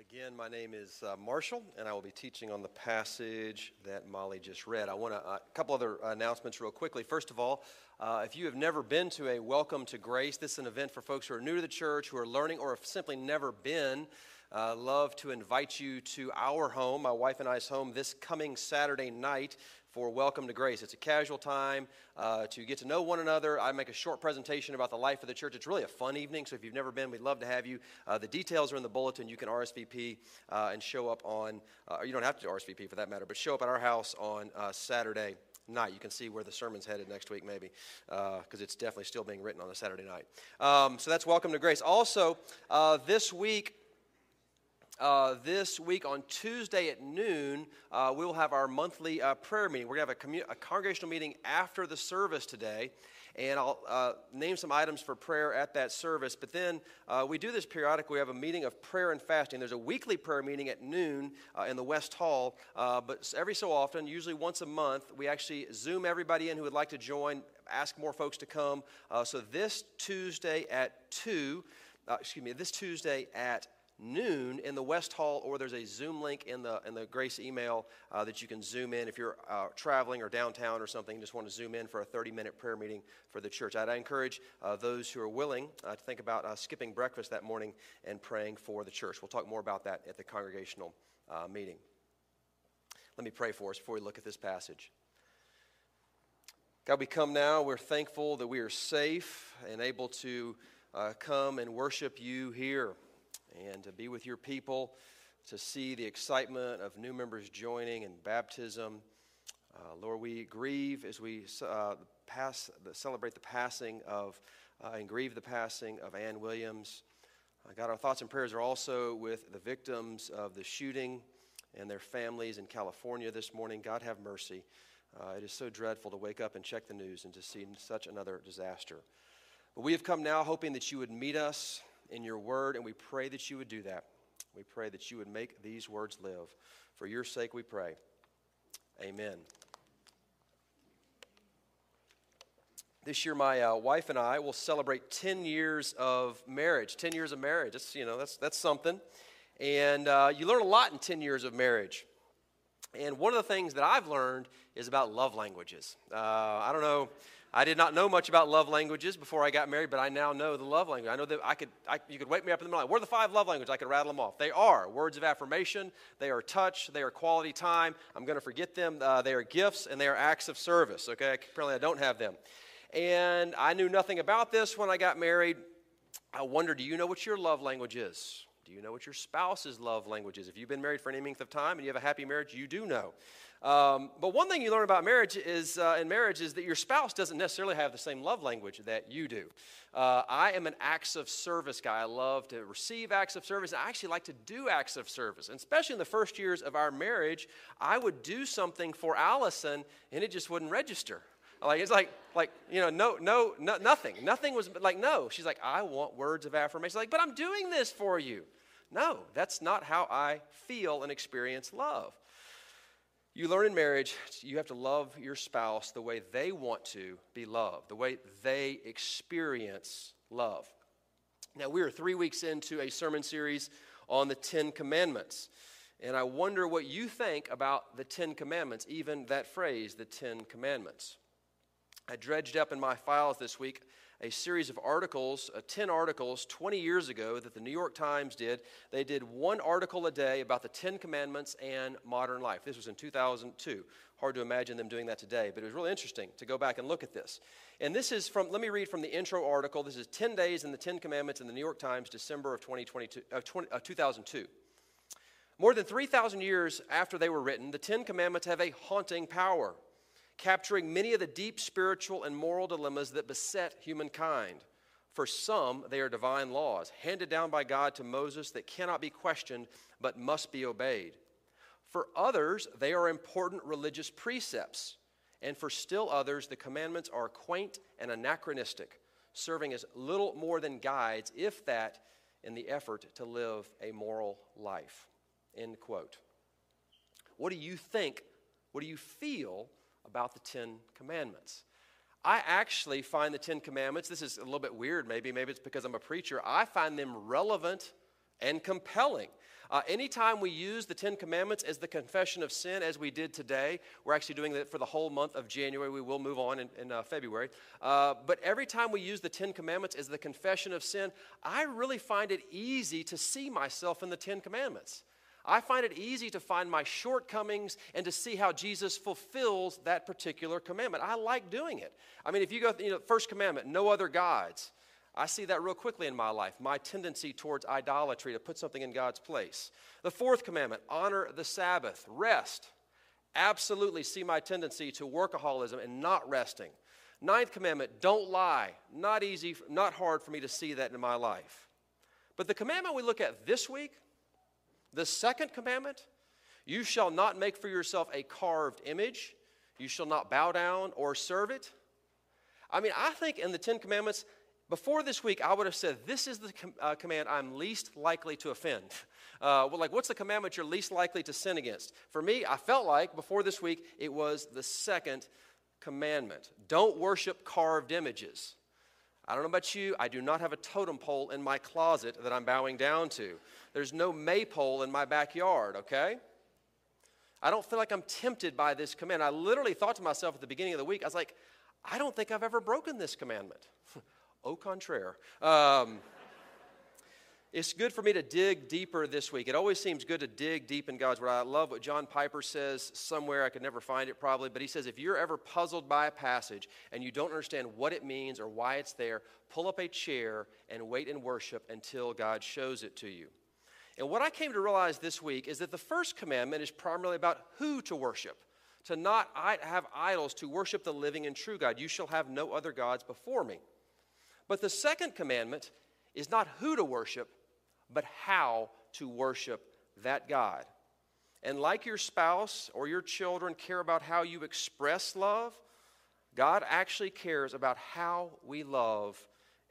again, my name is uh, Marshall, and I will be teaching on the passage that Molly just read. I want uh, a couple other announcements real quickly. First of all, uh, if you have never been to a Welcome to Grace, this is an event for folks who are new to the church, who are learning, or have simply never been. Uh, love to invite you to our home, my wife and I's home, this coming Saturday night for Welcome to Grace. It's a casual time uh, to get to know one another. I make a short presentation about the life of the church. It's really a fun evening, so if you've never been, we'd love to have you. Uh, the details are in the bulletin. You can RSVP uh, and show up on, uh, you don't have to RSVP for that matter, but show up at our house on uh, Saturday night. You can see where the sermon's headed next week, maybe, because uh, it's definitely still being written on a Saturday night. Um, so that's Welcome to Grace. Also, this week, uh, this week on Tuesday at noon, uh, we will have our monthly uh, prayer meeting. We're going to have a, a, congregational meeting after the service today, and I'll uh, name some items for prayer at that service. But then uh, we do this periodically. We have a meeting of prayer and fasting. There's a weekly prayer meeting at noon uh, in the West Hall, but every so often, usually once a month, we actually Zoom everybody in who would like to join, ask more folks to come. so this Tuesday at 2, excuse me, this Tuesday at noon in the West Hall, or there's a Zoom link in the, in the Grace email uh, that you can zoom in if you're uh, traveling or downtown or something, just want to zoom in for a 30 minute prayer meeting for the church. I'd encourage uh, those who are willing uh, to think about uh, skipping breakfast that morning and praying for the church. We'll talk more about that at the congregational uh, meeting. Let me pray for us before we look at this passage. God, we come now. We're thankful that we are safe and able to come and worship you here and to be with your people, to see the excitement of new members joining and baptism. Uh, Lord, we grieve as we uh, pass, celebrate the passing of uh, and grieve the passing of Ann Williams. Uh, God, our thoughts and prayers are also with the victims of the shooting and their families in California this morning. God, have mercy. Uh, it is so dreadful to wake up and check the news and to see such another disaster. But we have come now hoping that you would meet us in your word, and we pray that you would do that. We pray that you would make these words live. For your sake, we pray. Amen. This year, my uh, wife and I will celebrate 10 years of marriage. 10 years of marriage. That's, you know, that's, that's something. And uh, you learn a lot in 10 years of marriage. And one of the things that I've learned is about love languages. Uh, I don't know I did not know much about love languages before I got married, but I now know the love language. I know that I could, I, you could wake me up in the middle. What are the five love languages? I could rattle them off. They are words of affirmation, they are touch, they are quality time. I'm going to forget them. Uh, they are gifts, and they are acts of service. Okay, apparently I don't have them. And I knew nothing about this when I got married. I wonder, do you know what your love language is? Do you know what your spouse's love language is? If you've been married for any length of time and you have a happy marriage, you do know. Um, but one thing you learn about marriage is uh, in marriage is that your spouse doesn't necessarily have the same love language that you do. Uh, I am an acts of service guy. I love to receive acts of service. I actually like to do acts of service, and especially in the first years of our marriage, I would do something for Allison, and it just wouldn't register. Like it's like like you know no no no nothing nothing was like no. She's like I want words of affirmation. Like but I'm doing this for you. No, that's not how I feel and experience love. You learn in marriage, you have to love your spouse the way they want to be loved, the way they experience love. Now, we are three weeks into a sermon series on the Ten Commandments. And I wonder what you think about the Ten Commandments, even that phrase, the Ten Commandments. I dredged up in my files this week a series of articles, uh, 10 articles, 20 years ago that the New York Times did. They did one article a day about the Ten Commandments and modern life. This was in 2002. Hard to imagine them doing that today, but it was really interesting to go back and look at this. And this is from, let me read from the intro article. This is 10 Days in the Ten Commandments in the New York Times, December of 2022, uh, 20, uh, 2002. More than 3,000 years after they were written, the Ten Commandments have a haunting power capturing many of the deep spiritual and moral dilemmas that beset humankind. For some, they are divine laws, handed down by God to Moses that cannot be questioned but must be obeyed. For others, they are important religious precepts. And for still others, the commandments are quaint and anachronistic, serving as little more than guides, if that, in the effort to live a moral life. End quote. What do you think? What do you feel about the Ten Commandments. I actually find the Ten Commandments, this is a little bit weird maybe, maybe it's because I'm a preacher, I find them relevant and compelling. Uh, anytime we use the Ten Commandments as the confession of sin, as we did today, we're actually doing that for the whole month of January. We will move on in, in uh, February. Uh, but every time we use the Ten Commandments as the confession of sin, I really find it easy to see myself in the Ten Commandments. I find it easy to find my shortcomings and to see how Jesus fulfills that particular commandment. I like doing it. I mean, if you go, you know, first commandment, no other gods. I see that real quickly in my life, my tendency towards idolatry to put something in God's place. The fourth commandment, honor the Sabbath, rest. Absolutely see my tendency to workaholism and not resting. Ninth commandment, don't lie. Not easy, not hard for me to see that in my life. But the commandment we look at this week, the second commandment, you shall not make for yourself a carved image, you shall not bow down or serve it. I mean, I think in the Ten Commandments, before this week, I would have said, This is the com- uh, command I'm least likely to offend. Uh, well, like, what's the commandment you're least likely to sin against? For me, I felt like before this week, it was the second commandment don't worship carved images. I don't know about you, I do not have a totem pole in my closet that I'm bowing down to. There's no maypole in my backyard, okay? I don't feel like I'm tempted by this command. I literally thought to myself at the beginning of the week, I was like, I don't think I've ever broken this commandment. Au contraire. Um, it's good for me to dig deeper this week. It always seems good to dig deep in God's Word. I love what John Piper says somewhere. I could never find it probably, but he says if you're ever puzzled by a passage and you don't understand what it means or why it's there, pull up a chair and wait in worship until God shows it to you. And what I came to realize this week is that the first commandment is primarily about who to worship. To not have idols, to worship the living and true God. You shall have no other gods before me. But the second commandment is not who to worship, but how to worship that God. And like your spouse or your children care about how you express love, God actually cares about how we love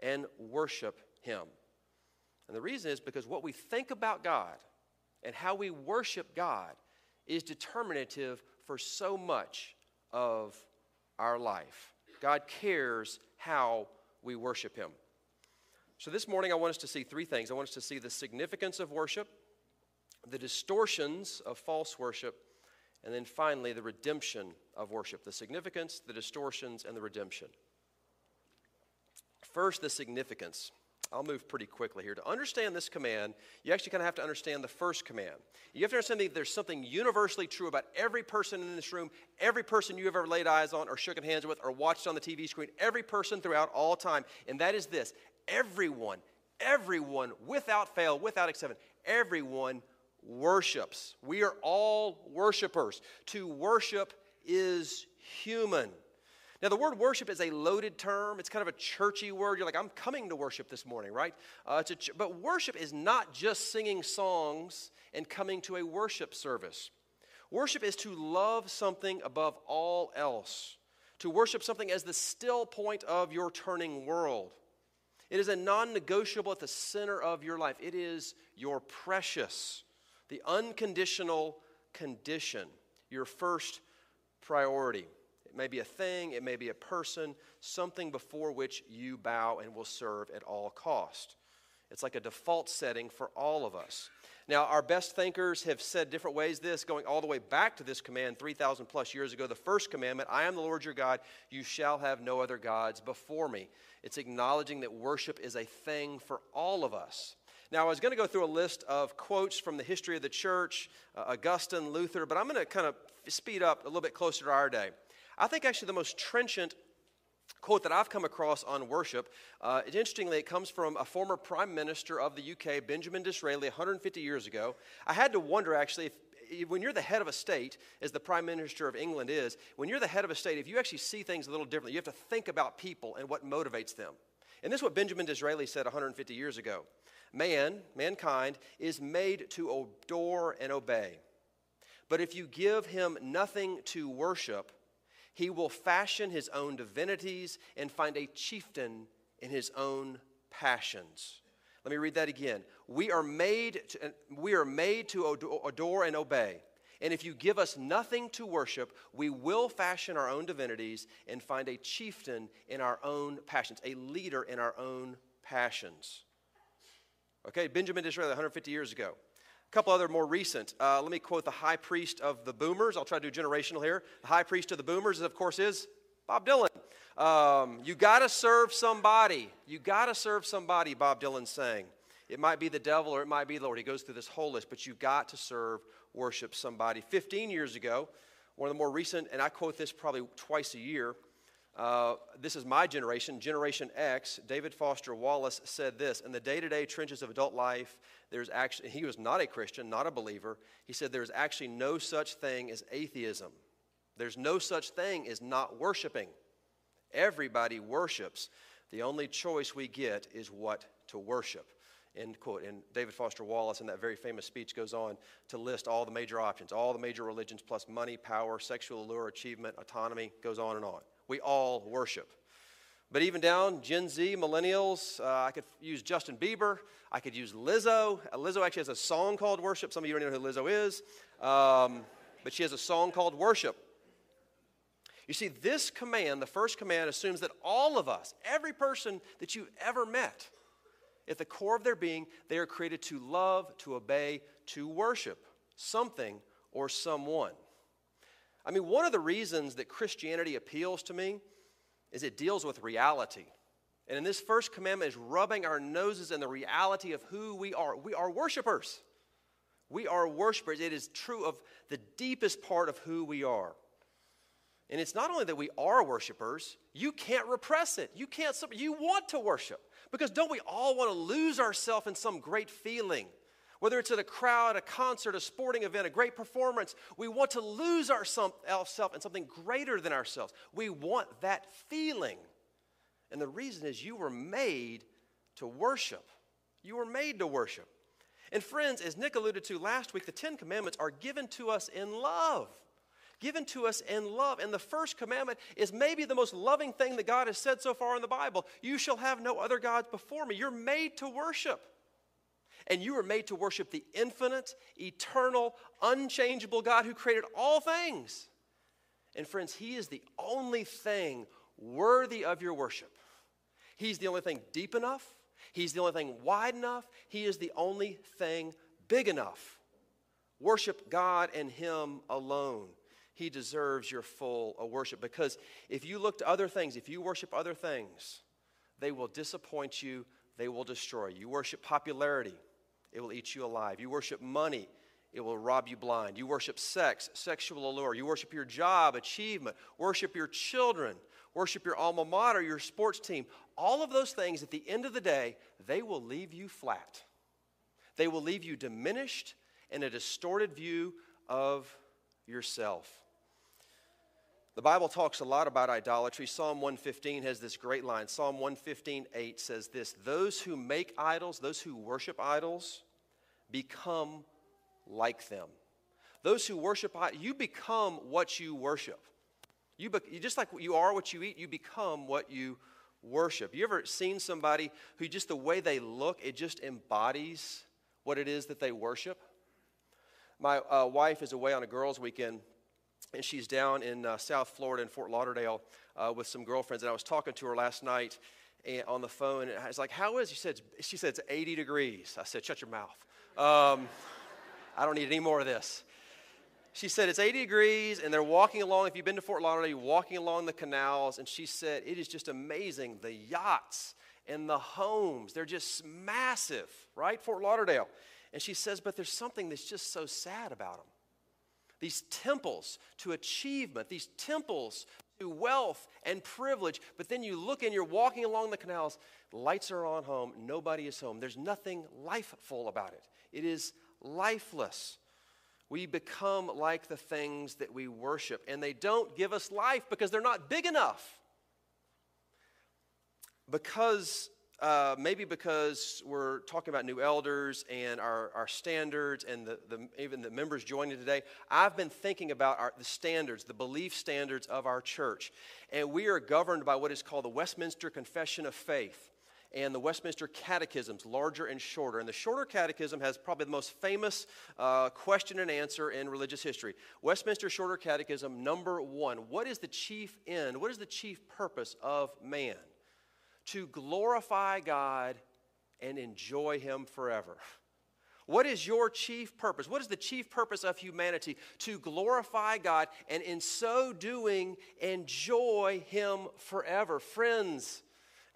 and worship Him. And the reason is because what we think about God and how we worship God is determinative for so much of our life. God cares how we worship Him. So, this morning, I want us to see three things. I want us to see the significance of worship, the distortions of false worship, and then finally, the redemption of worship. The significance, the distortions, and the redemption. First, the significance. I'll move pretty quickly here. To understand this command, you actually kind of have to understand the first command. You have to understand that there's something universally true about every person in this room, every person you've ever laid eyes on or shaken hands with or watched on the TV screen, every person throughout all time. And that is this everyone, everyone, without fail, without exception, everyone worships. We are all worshipers. To worship is human. Now, the word worship is a loaded term. It's kind of a churchy word. You're like, I'm coming to worship this morning, right? Uh, ch- but worship is not just singing songs and coming to a worship service. Worship is to love something above all else, to worship something as the still point of your turning world. It is a non negotiable at the center of your life. It is your precious, the unconditional condition, your first priority. It may be a thing, it may be a person, something before which you bow and will serve at all cost. It's like a default setting for all of us. Now, our best thinkers have said different ways this, going all the way back to this command 3,000 plus years ago. The first commandment I am the Lord your God, you shall have no other gods before me. It's acknowledging that worship is a thing for all of us. Now, I was going to go through a list of quotes from the history of the church, uh, Augustine, Luther, but I'm going to kind of speed up a little bit closer to our day. I think actually the most trenchant quote that I've come across on worship, uh, interestingly, it comes from a former prime minister of the UK, Benjamin Disraeli, 150 years ago. I had to wonder actually if when you're the head of a state, as the prime minister of England is, when you're the head of a state, if you actually see things a little differently, you have to think about people and what motivates them. And this is what Benjamin Disraeli said 150 years ago Man, mankind, is made to adore and obey. But if you give him nothing to worship, he will fashion his own divinities and find a chieftain in his own passions. Let me read that again. We are made to, uh, we are made to adore and obey. And if you give us nothing to worship, we will fashion our own divinities and find a chieftain in our own passions, a leader in our own passions. Okay, Benjamin Disraeli, 150 years ago. A couple other more recent. Uh, let me quote the high priest of the boomers. I'll try to do generational here. The high priest of the boomers, of course, is Bob Dylan. Um, you got to serve somebody. You got to serve somebody, Bob Dylan saying. It might be the devil or it might be the Lord. He goes through this whole list, but you've got to serve, worship somebody. 15 years ago, one of the more recent, and I quote this probably twice a year. Uh, this is my generation, Generation X. David Foster Wallace said this In the day to day trenches of adult life, there's actually, he was not a Christian, not a believer. He said there's actually no such thing as atheism. There's no such thing as not worshiping. Everybody worships. The only choice we get is what to worship. End quote. And David Foster Wallace, in that very famous speech, goes on to list all the major options, all the major religions, plus money, power, sexual allure, achievement, autonomy, goes on and on. We all worship. But even down Gen Z, millennials, uh, I could use Justin Bieber. I could use Lizzo. Uh, Lizzo actually has a song called Worship. Some of you don't know who Lizzo is. Um, but she has a song called Worship. You see, this command, the first command, assumes that all of us, every person that you've ever met, at the core of their being, they are created to love, to obey, to worship something or someone. I mean, one of the reasons that Christianity appeals to me is it deals with reality. And in this first commandment is rubbing our noses in the reality of who we are. We are worshipers. We are worshipers. It is true of the deepest part of who we are. And it's not only that we are worshipers, you can't repress it. You can't, you want to worship. Because don't we all want to lose ourselves in some great feeling? Whether it's at a crowd, a concert, a sporting event, a great performance, we want to lose ourselves in something greater than ourselves. We want that feeling. And the reason is you were made to worship. You were made to worship. And friends, as Nick alluded to last week, the Ten Commandments are given to us in love given to us in love. And the first commandment is maybe the most loving thing that God has said so far in the Bible. You shall have no other gods before me. You're made to worship. And you are made to worship the infinite, eternal, unchangeable God who created all things. And friends, He is the only thing worthy of your worship. He's the only thing deep enough. He's the only thing wide enough. He is the only thing big enough. Worship God and Him alone he deserves your full uh, worship. Because if you look to other things, if you worship other things, they will disappoint you, they will destroy you. You worship popularity, it will eat you alive. You worship money, it will rob you blind. You worship sex, sexual allure. You worship your job, achievement, worship your children, worship your alma mater, your sports team. All of those things, at the end of the day, they will leave you flat. They will leave you diminished and a distorted view of yourself. The Bible talks a lot about idolatry. Psalm 115 has this great line. Psalm 115, 8 says this Those who make idols, those who worship idols, become like them. Those who worship, you become what you worship. You, be, just like you are what you eat, you become what you worship. You ever seen somebody who just the way they look, it just embodies what it is that they worship? My uh, wife is away on a girls' weekend and she's down in uh, South Florida in Fort Lauderdale uh, with some girlfriends. And I was talking to her last night and, on the phone, and I was like, "How is?" She said, "She said it's 80 degrees." I said, "Shut your mouth. Um, I don't need any more of this." She said it's 80 degrees, and they're walking along. If you've been to Fort Lauderdale, you're walking along the canals, and she said it is just amazing. The yachts and the homes, they're just massive, right? Fort Lauderdale. And she says, but there's something that's just so sad about them these temples to achievement, these temples to wealth and privilege. But then you look and you're walking along the canals, lights are on home, nobody is home. There's nothing lifeful about it, it is lifeless. We become like the things that we worship, and they don't give us life because they're not big enough. Because uh, maybe because we're talking about new elders and our, our standards and the, the, even the members joining today, I've been thinking about our, the standards, the belief standards of our church. And we are governed by what is called the Westminster Confession of Faith and the Westminster Catechisms, larger and shorter. And the shorter catechism has probably the most famous uh, question and answer in religious history. Westminster Shorter Catechism, number one What is the chief end? What is the chief purpose of man? To glorify God and enjoy Him forever. What is your chief purpose? What is the chief purpose of humanity? To glorify God and in so doing, enjoy Him forever. Friends,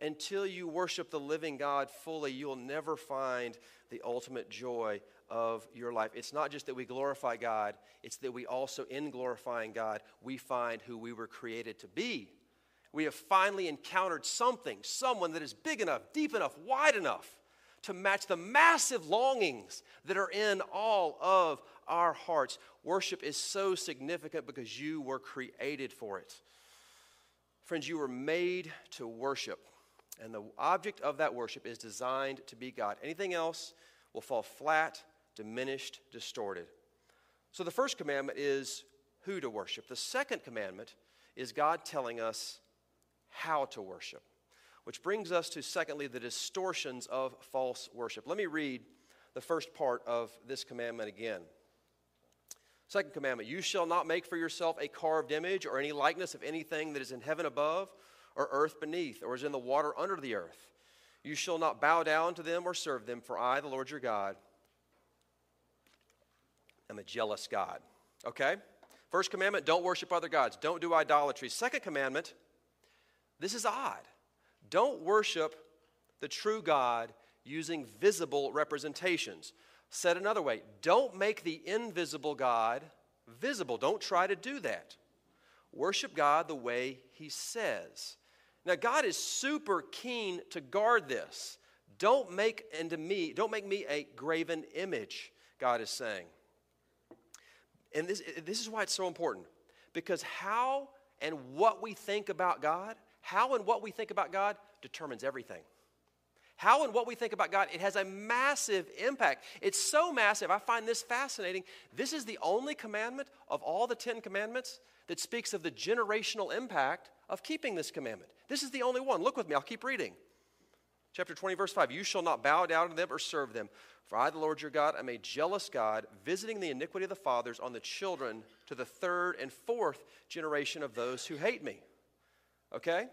until you worship the living God fully, you'll never find the ultimate joy of your life. It's not just that we glorify God, it's that we also, in glorifying God, we find who we were created to be. We have finally encountered something, someone that is big enough, deep enough, wide enough to match the massive longings that are in all of our hearts. Worship is so significant because you were created for it. Friends, you were made to worship, and the object of that worship is designed to be God. Anything else will fall flat, diminished, distorted. So the first commandment is who to worship. The second commandment is God telling us how to worship. Which brings us to, secondly, the distortions of false worship. Let me read the first part of this commandment again. Second commandment You shall not make for yourself a carved image or any likeness of anything that is in heaven above, or earth beneath, or is in the water under the earth. You shall not bow down to them or serve them, for I, the Lord your God, am a jealous God. Okay? First commandment don't worship other gods, don't do idolatry. Second commandment this is odd. Don't worship the true God using visible representations. Said another way, don't make the invisible God visible. Don't try to do that. Worship God the way He says. Now, God is super keen to guard this. Don't make into me, don't make me a graven image, God is saying. And this, this is why it's so important. Because how and what we think about God how and what we think about God determines everything. How and what we think about God, it has a massive impact. It's so massive. I find this fascinating. This is the only commandment of all the Ten Commandments that speaks of the generational impact of keeping this commandment. This is the only one. Look with me, I'll keep reading. Chapter 20, verse 5 You shall not bow down to them or serve them. For I, the Lord your God, am a jealous God, visiting the iniquity of the fathers on the children to the third and fourth generation of those who hate me. Okay?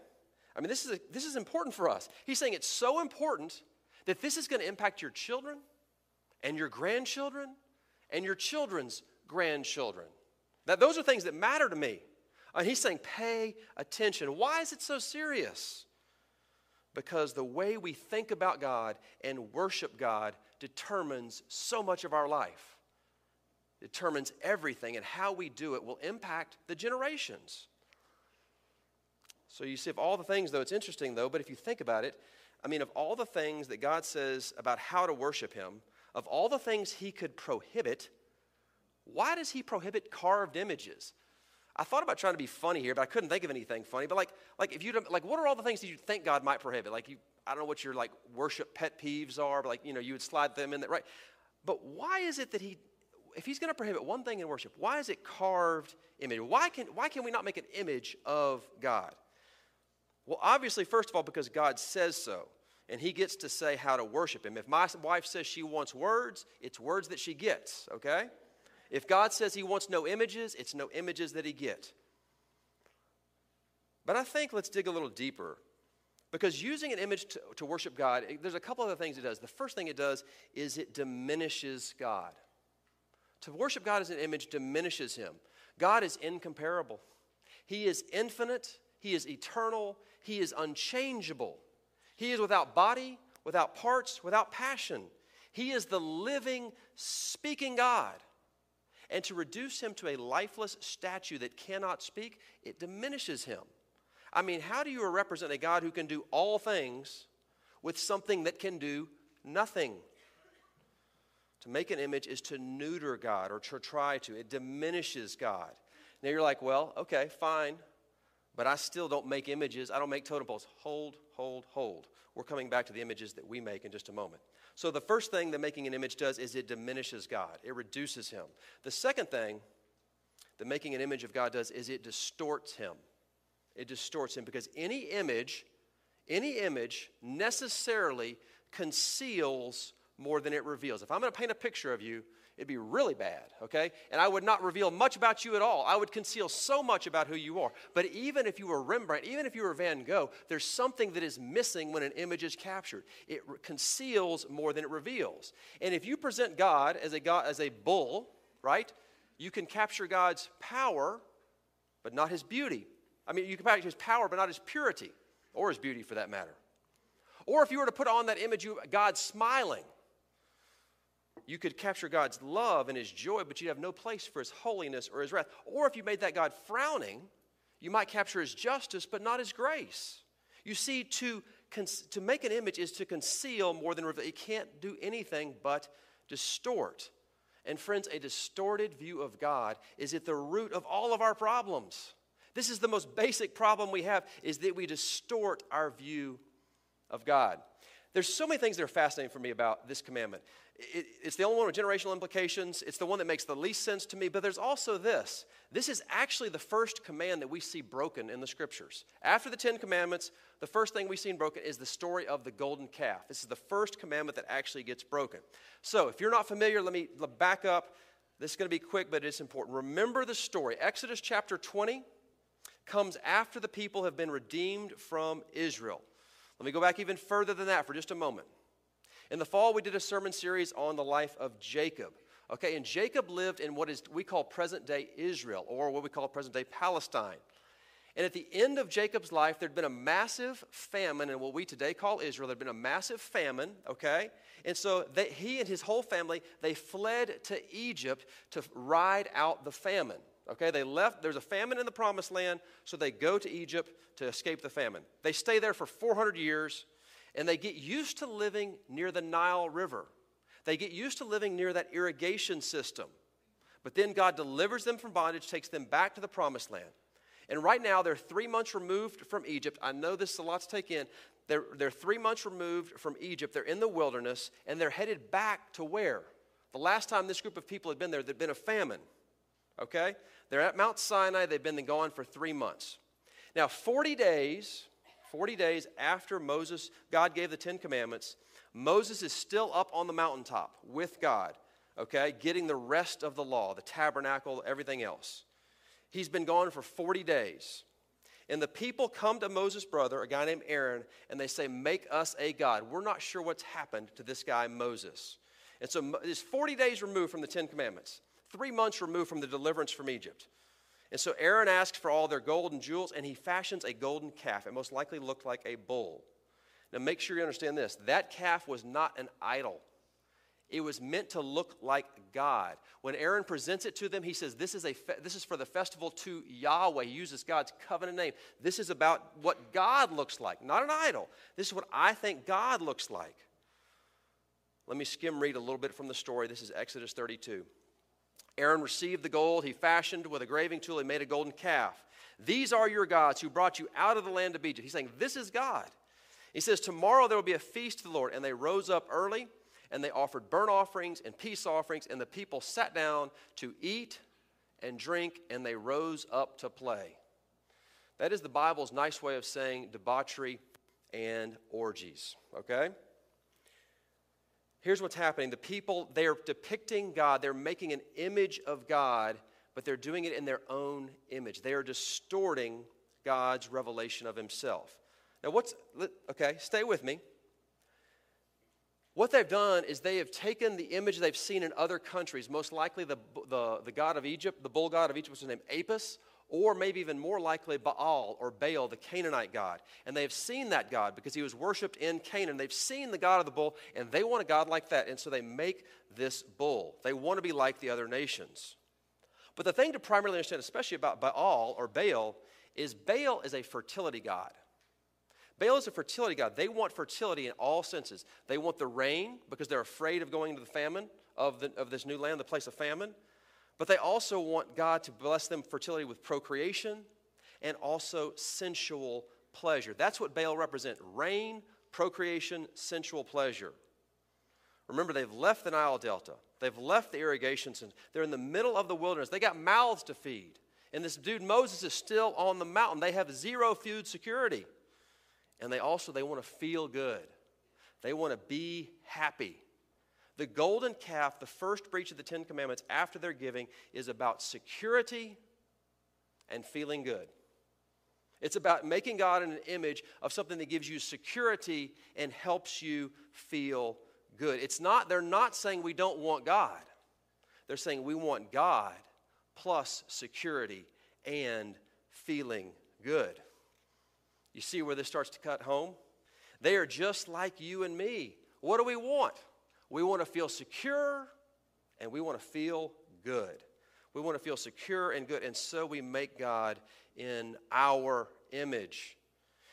I mean, this is, a, this is important for us. He's saying it's so important that this is going to impact your children and your grandchildren and your children's grandchildren. That those are things that matter to me. And he's saying, pay attention. Why is it so serious? Because the way we think about God and worship God determines so much of our life, determines everything, and how we do it will impact the generations. So you see, of all the things, though, it's interesting, though, but if you think about it, I mean, of all the things that God says about how to worship Him, of all the things He could prohibit, why does He prohibit carved images? I thought about trying to be funny here, but I couldn't think of anything funny. But like, like if you like, what are all the things that you think God might prohibit? Like, you, I don't know what your like worship pet peeves are, but like, you know, you would slide them in there, right? But why is it that He, if He's going to prohibit one thing in worship, why is it carved image? Why can why can we not make an image of God? Well, obviously, first of all, because God says so, and He gets to say how to worship Him. If my wife says she wants words, it's words that she gets, okay? If God says He wants no images, it's no images that He gets. But I think let's dig a little deeper. Because using an image to, to worship God, there's a couple other things it does. The first thing it does is it diminishes God. To worship God as an image diminishes Him. God is incomparable, He is infinite, He is eternal, he is unchangeable. He is without body, without parts, without passion. He is the living, speaking God. And to reduce him to a lifeless statue that cannot speak, it diminishes him. I mean, how do you represent a God who can do all things with something that can do nothing? To make an image is to neuter God or to try to, it diminishes God. Now you're like, well, okay, fine but I still don't make images. I don't make totem poles. Hold, hold, hold. We're coming back to the images that we make in just a moment. So, the first thing that making an image does is it diminishes God, it reduces Him. The second thing that making an image of God does is it distorts Him. It distorts Him because any image, any image necessarily conceals more than it reveals. If I'm going to paint a picture of you, it'd be really bad, okay? And I would not reveal much about you at all. I would conceal so much about who you are. But even if you were Rembrandt, even if you were Van Gogh, there's something that is missing when an image is captured. It conceals more than it reveals. And if you present God as a God as a bull, right? You can capture God's power, but not his beauty. I mean, you can capture his power, but not his purity, or his beauty for that matter. Or if you were to put on that image of God smiling, you could capture God's love and his joy, but you'd have no place for his holiness or his wrath. Or if you made that God frowning, you might capture his justice, but not his grace. You see, to, to make an image is to conceal more than reveal. It can't do anything but distort. And friends, a distorted view of God is at the root of all of our problems. This is the most basic problem we have is that we distort our view of God. There's so many things that are fascinating for me about this commandment. It, it's the only one with generational implications. It's the one that makes the least sense to me. But there's also this. This is actually the first command that we see broken in the scriptures. After the Ten Commandments, the first thing we see broken is the story of the golden calf. This is the first commandment that actually gets broken. So if you're not familiar, let me back up. This is going to be quick, but it's important. Remember the story. Exodus chapter 20 comes after the people have been redeemed from Israel. Let me go back even further than that for just a moment. In the fall, we did a sermon series on the life of Jacob. Okay, and Jacob lived in what is we call present day Israel, or what we call present day Palestine. And at the end of Jacob's life, there'd been a massive famine in what we today call Israel. There'd been a massive famine, okay? And so they, he and his whole family, they fled to Egypt to ride out the famine. Okay, they left, there's a famine in the promised land, so they go to Egypt to escape the famine. They stay there for 400 years, and they get used to living near the Nile River. They get used to living near that irrigation system. But then God delivers them from bondage, takes them back to the promised land. And right now, they're three months removed from Egypt. I know this is a lot to take in. They're, they're three months removed from Egypt. They're in the wilderness, and they're headed back to where? The last time this group of people had been there, there'd been a famine. Okay? They're at Mount Sinai. They've been gone for three months. Now, 40 days, 40 days after Moses, God gave the Ten Commandments, Moses is still up on the mountaintop with God, okay, getting the rest of the law, the tabernacle, everything else. He's been gone for 40 days. And the people come to Moses' brother, a guy named Aaron, and they say, Make us a God. We're not sure what's happened to this guy, Moses. And so it's 40 days removed from the Ten Commandments three months removed from the deliverance from Egypt. And so Aaron asks for all their gold and jewels, and he fashions a golden calf. It most likely looked like a bull. Now, make sure you understand this that calf was not an idol, it was meant to look like God. When Aaron presents it to them, he says, This is, a fe- this is for the festival to Yahweh. He uses God's covenant name. This is about what God looks like, not an idol. This is what I think God looks like. Let me skim read a little bit from the story. This is Exodus 32. Aaron received the gold. He fashioned with a graving tool, he made a golden calf. These are your gods who brought you out of the land of Egypt. He's saying, This is God. He says, Tomorrow there will be a feast to the Lord. And they rose up early and they offered burnt offerings and peace offerings. And the people sat down to eat and drink and they rose up to play. That is the Bible's nice way of saying debauchery and orgies, okay? Here's what's happening the people, they're depicting God, they're making an image of God, but they're doing it in their own image. They are distorting God's revelation of Himself. Now, what's, okay, stay with me. What they've done is they have taken the image they've seen in other countries, most likely the, the, the god of Egypt, the bull god of Egypt was named Apis, or maybe even more likely Baal or Baal, the Canaanite god. And they've seen that God because he was worshiped in Canaan. They've seen the God of the bull, and they want a God like that. And so they make this bull. They want to be like the other nations. But the thing to primarily understand, especially about Baal or Baal, is Baal is a fertility god. Baal is a fertility god. They want fertility in all senses. They want the rain because they're afraid of going into the famine of, the, of this new land, the place of famine. But they also want God to bless them fertility with procreation and also sensual pleasure. That's what Baal represents rain, procreation, sensual pleasure. Remember, they've left the Nile Delta, they've left the irrigation centers, they're in the middle of the wilderness, they got mouths to feed. And this dude Moses is still on the mountain. They have zero food security. And they also they want to feel good. They want to be happy. The golden calf, the first breach of the Ten Commandments after their giving, is about security and feeling good. It's about making God an image of something that gives you security and helps you feel good. It's not, they're not saying we don't want God. They're saying we want God plus security and feeling good. You see where this starts to cut home? They are just like you and me. What do we want? We want to feel secure and we want to feel good. We want to feel secure and good, and so we make God in our image.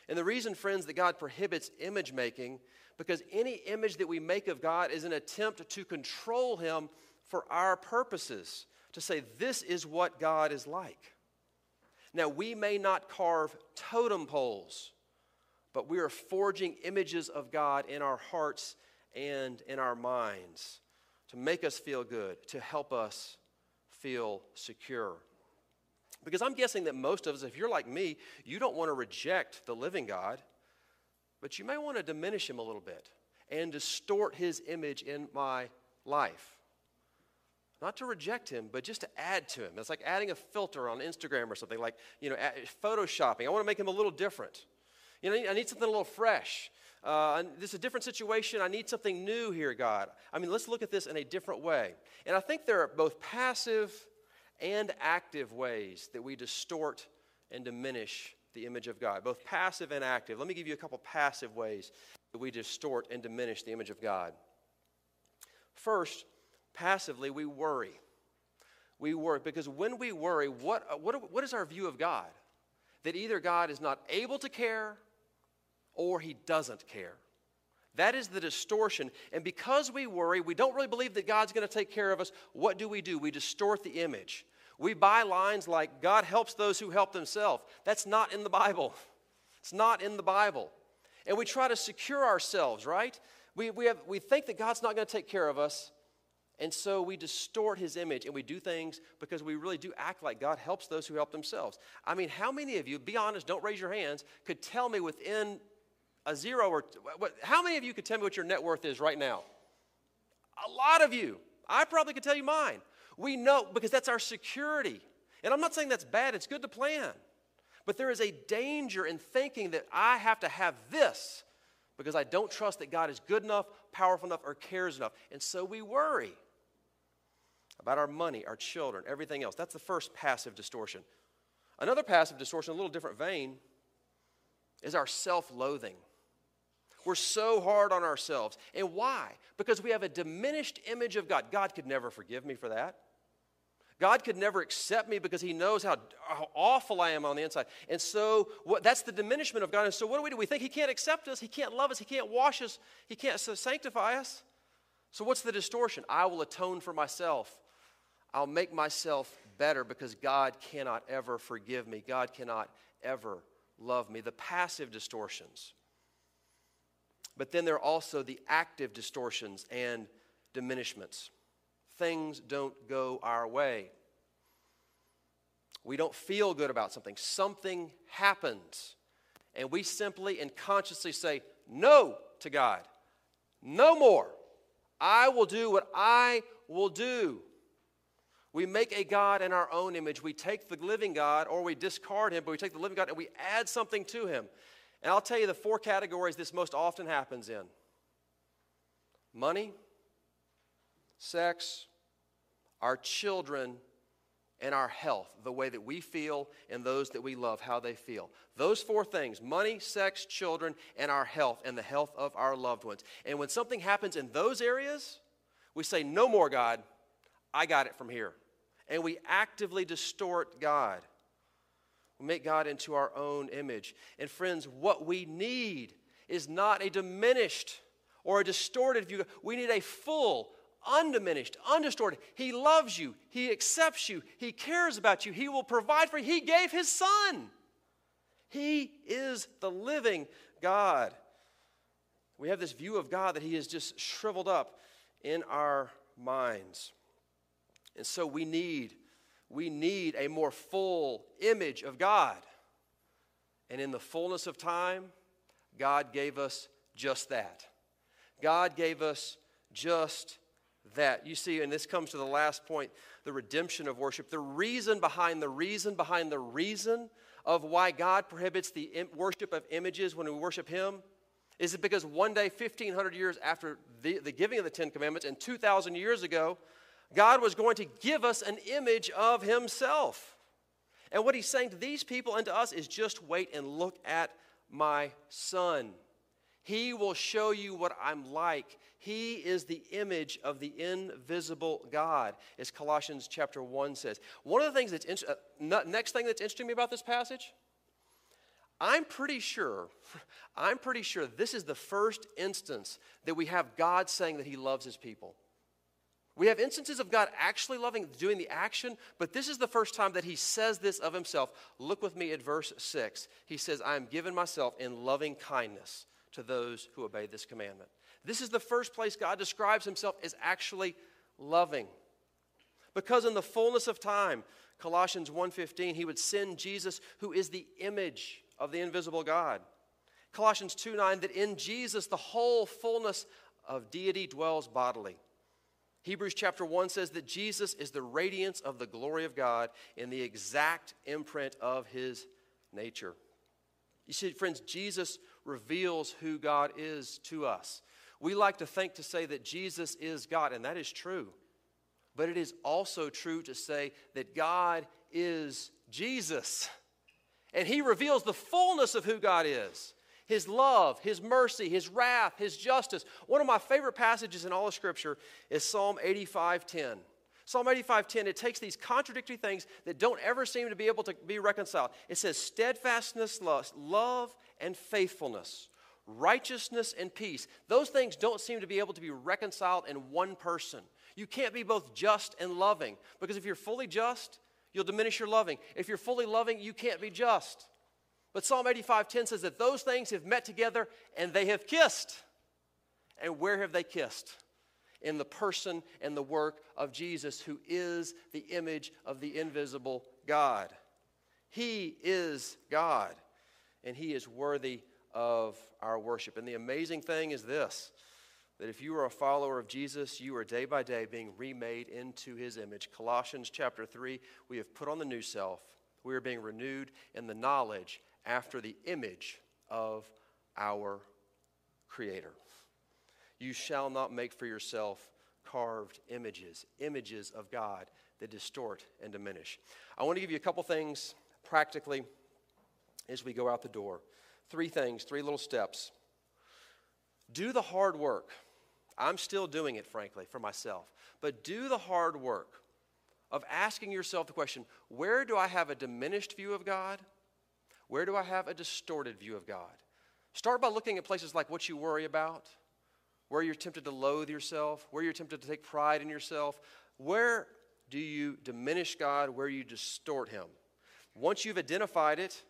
And the reason, friends, that God prohibits image making, because any image that we make of God is an attempt to control Him for our purposes, to say, this is what God is like. Now, we may not carve totem poles, but we are forging images of God in our hearts and in our minds to make us feel good, to help us feel secure. Because I'm guessing that most of us, if you're like me, you don't want to reject the living God, but you may want to diminish him a little bit and distort his image in my life. Not to reject him, but just to add to him. It's like adding a filter on Instagram or something, like, you know, photoshopping. I want to make him a little different. You know, I need something a little fresh. Uh, this is a different situation. I need something new here, God. I mean, let's look at this in a different way. And I think there are both passive and active ways that we distort and diminish the image of God, both passive and active. Let me give you a couple passive ways that we distort and diminish the image of God. First, passively, we worry. We worry because when we worry, what, what, what is our view of God? That either God is not able to care or he doesn't care. That is the distortion. And because we worry, we don't really believe that God's going to take care of us. What do we do? We distort the image. We buy lines like, God helps those who help themselves. That's not in the Bible. It's not in the Bible. And we try to secure ourselves, right? We, we, have, we think that God's not going to take care of us. And so we distort his image and we do things because we really do act like God helps those who help themselves. I mean, how many of you, be honest, don't raise your hands, could tell me within a zero or what, how many of you could tell me what your net worth is right now? A lot of you. I probably could tell you mine. We know because that's our security. And I'm not saying that's bad, it's good to plan. But there is a danger in thinking that I have to have this because I don't trust that God is good enough, powerful enough, or cares enough. And so we worry about our money, our children, everything else. That's the first passive distortion. Another passive distortion, a little different vein, is our self loathing. We're so hard on ourselves. And why? Because we have a diminished image of God. God could never forgive me for that. God could never accept me because He knows how, how awful I am on the inside. And so what, that's the diminishment of God. And so what do we do? We think He can't accept us, He can't love us, He can't wash us, He can't sanctify us. So what's the distortion? I will atone for myself. I'll make myself better because God cannot ever forgive me. God cannot ever love me. The passive distortions. But then there are also the active distortions and diminishments. Things don't go our way. We don't feel good about something. Something happens. And we simply and consciously say no to God. No more. I will do what I will do. We make a God in our own image. We take the living God or we discard him, but we take the living God and we add something to him. And I'll tell you the four categories this most often happens in money, sex, our children, and our health, the way that we feel and those that we love, how they feel. Those four things money, sex, children, and our health, and the health of our loved ones. And when something happens in those areas, we say, No more, God. I got it from here. And we actively distort God. We make God into our own image. And friends, what we need is not a diminished or a distorted view. We need a full, undiminished, undistorted. He loves you. He accepts you. He cares about you. He will provide for you. He gave His Son. He is the living God. We have this view of God that He has just shriveled up in our minds. And so we need we need a more full image of God. And in the fullness of time, God gave us just that. God gave us just that. You see, and this comes to the last point the redemption of worship. The reason behind the reason behind the reason of why God prohibits the worship of images when we worship Him is it because one day, 1,500 years after the, the giving of the Ten Commandments and 2,000 years ago, God was going to give us an image of Himself. And what He's saying to these people and to us is just wait and look at my Son. He will show you what I'm like. He is the image of the invisible God, as Colossians chapter 1 says. One of the things that's, uh, next thing that's interesting me about this passage I'm pretty sure, I'm pretty sure this is the first instance that we have God saying that He loves His people. We have instances of God actually loving, doing the action, but this is the first time that He says this of Himself. Look with me at verse 6. He says, I am given myself in loving kindness to those who obey this commandment. This is the first place God describes Himself as actually loving. Because in the fullness of time, Colossians 1:15, he would send Jesus who is the image of the invisible God. Colossians 2 9, that in Jesus the whole fullness of deity dwells bodily. Hebrews chapter 1 says that Jesus is the radiance of the glory of God in the exact imprint of his nature. You see, friends, Jesus reveals who God is to us. We like to think to say that Jesus is God, and that is true. But it is also true to say that God is Jesus. And he reveals the fullness of who God is his love, his mercy, his wrath, his justice. One of my favorite passages in all of Scripture is Psalm 85:10. Psalm 85:10 it takes these contradictory things that don't ever seem to be able to be reconciled. It says steadfastness, love, and faithfulness, righteousness and peace. Those things don't seem to be able to be reconciled in one person. You can't be both just and loving because if you're fully just, You'll diminish your loving. If you're fully loving, you can't be just. But Psalm 85:10 says that those things have met together and they have kissed. And where have they kissed? In the person and the work of Jesus, who is the image of the invisible God. He is God, and He is worthy of our worship. And the amazing thing is this that if you are a follower of Jesus, you are day by day being remade into his image. Colossians chapter 3, we have put on the new self. We are being renewed in the knowledge after the image of our Creator. You shall not make for yourself carved images, images of God that distort and diminish. I want to give you a couple things practically as we go out the door. Three things, three little steps. Do the hard work I'm still doing it, frankly, for myself. But do the hard work of asking yourself the question where do I have a diminished view of God? Where do I have a distorted view of God? Start by looking at places like what you worry about, where you're tempted to loathe yourself, where you're tempted to take pride in yourself. Where do you diminish God? Where you distort Him? Once you've identified it,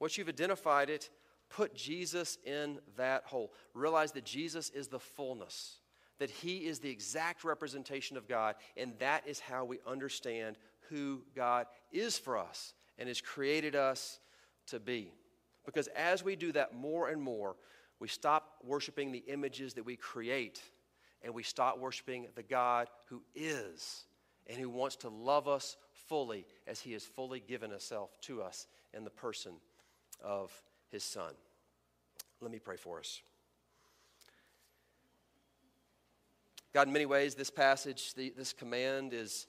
once you've identified it, Put Jesus in that hole. Realize that Jesus is the fullness, that he is the exact representation of God, and that is how we understand who God is for us and has created us to be. Because as we do that more and more, we stop worshiping the images that we create and we stop worshiping the God who is and who wants to love us fully as he has fully given himself to us in the person of his son. Let me pray for us. God, in many ways, this passage, the, this command is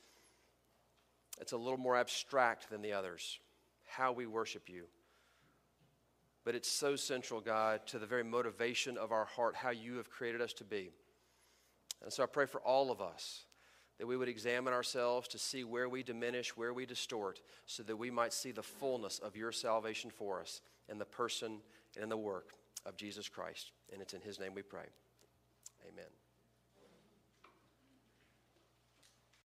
it's a little more abstract than the others, how we worship you. But it's so central, God, to the very motivation of our heart, how you have created us to be. And so I pray for all of us that we would examine ourselves to see where we diminish, where we distort, so that we might see the fullness of your salvation for us in the person and in the work of Jesus Christ. And it's in his name we pray. Amen.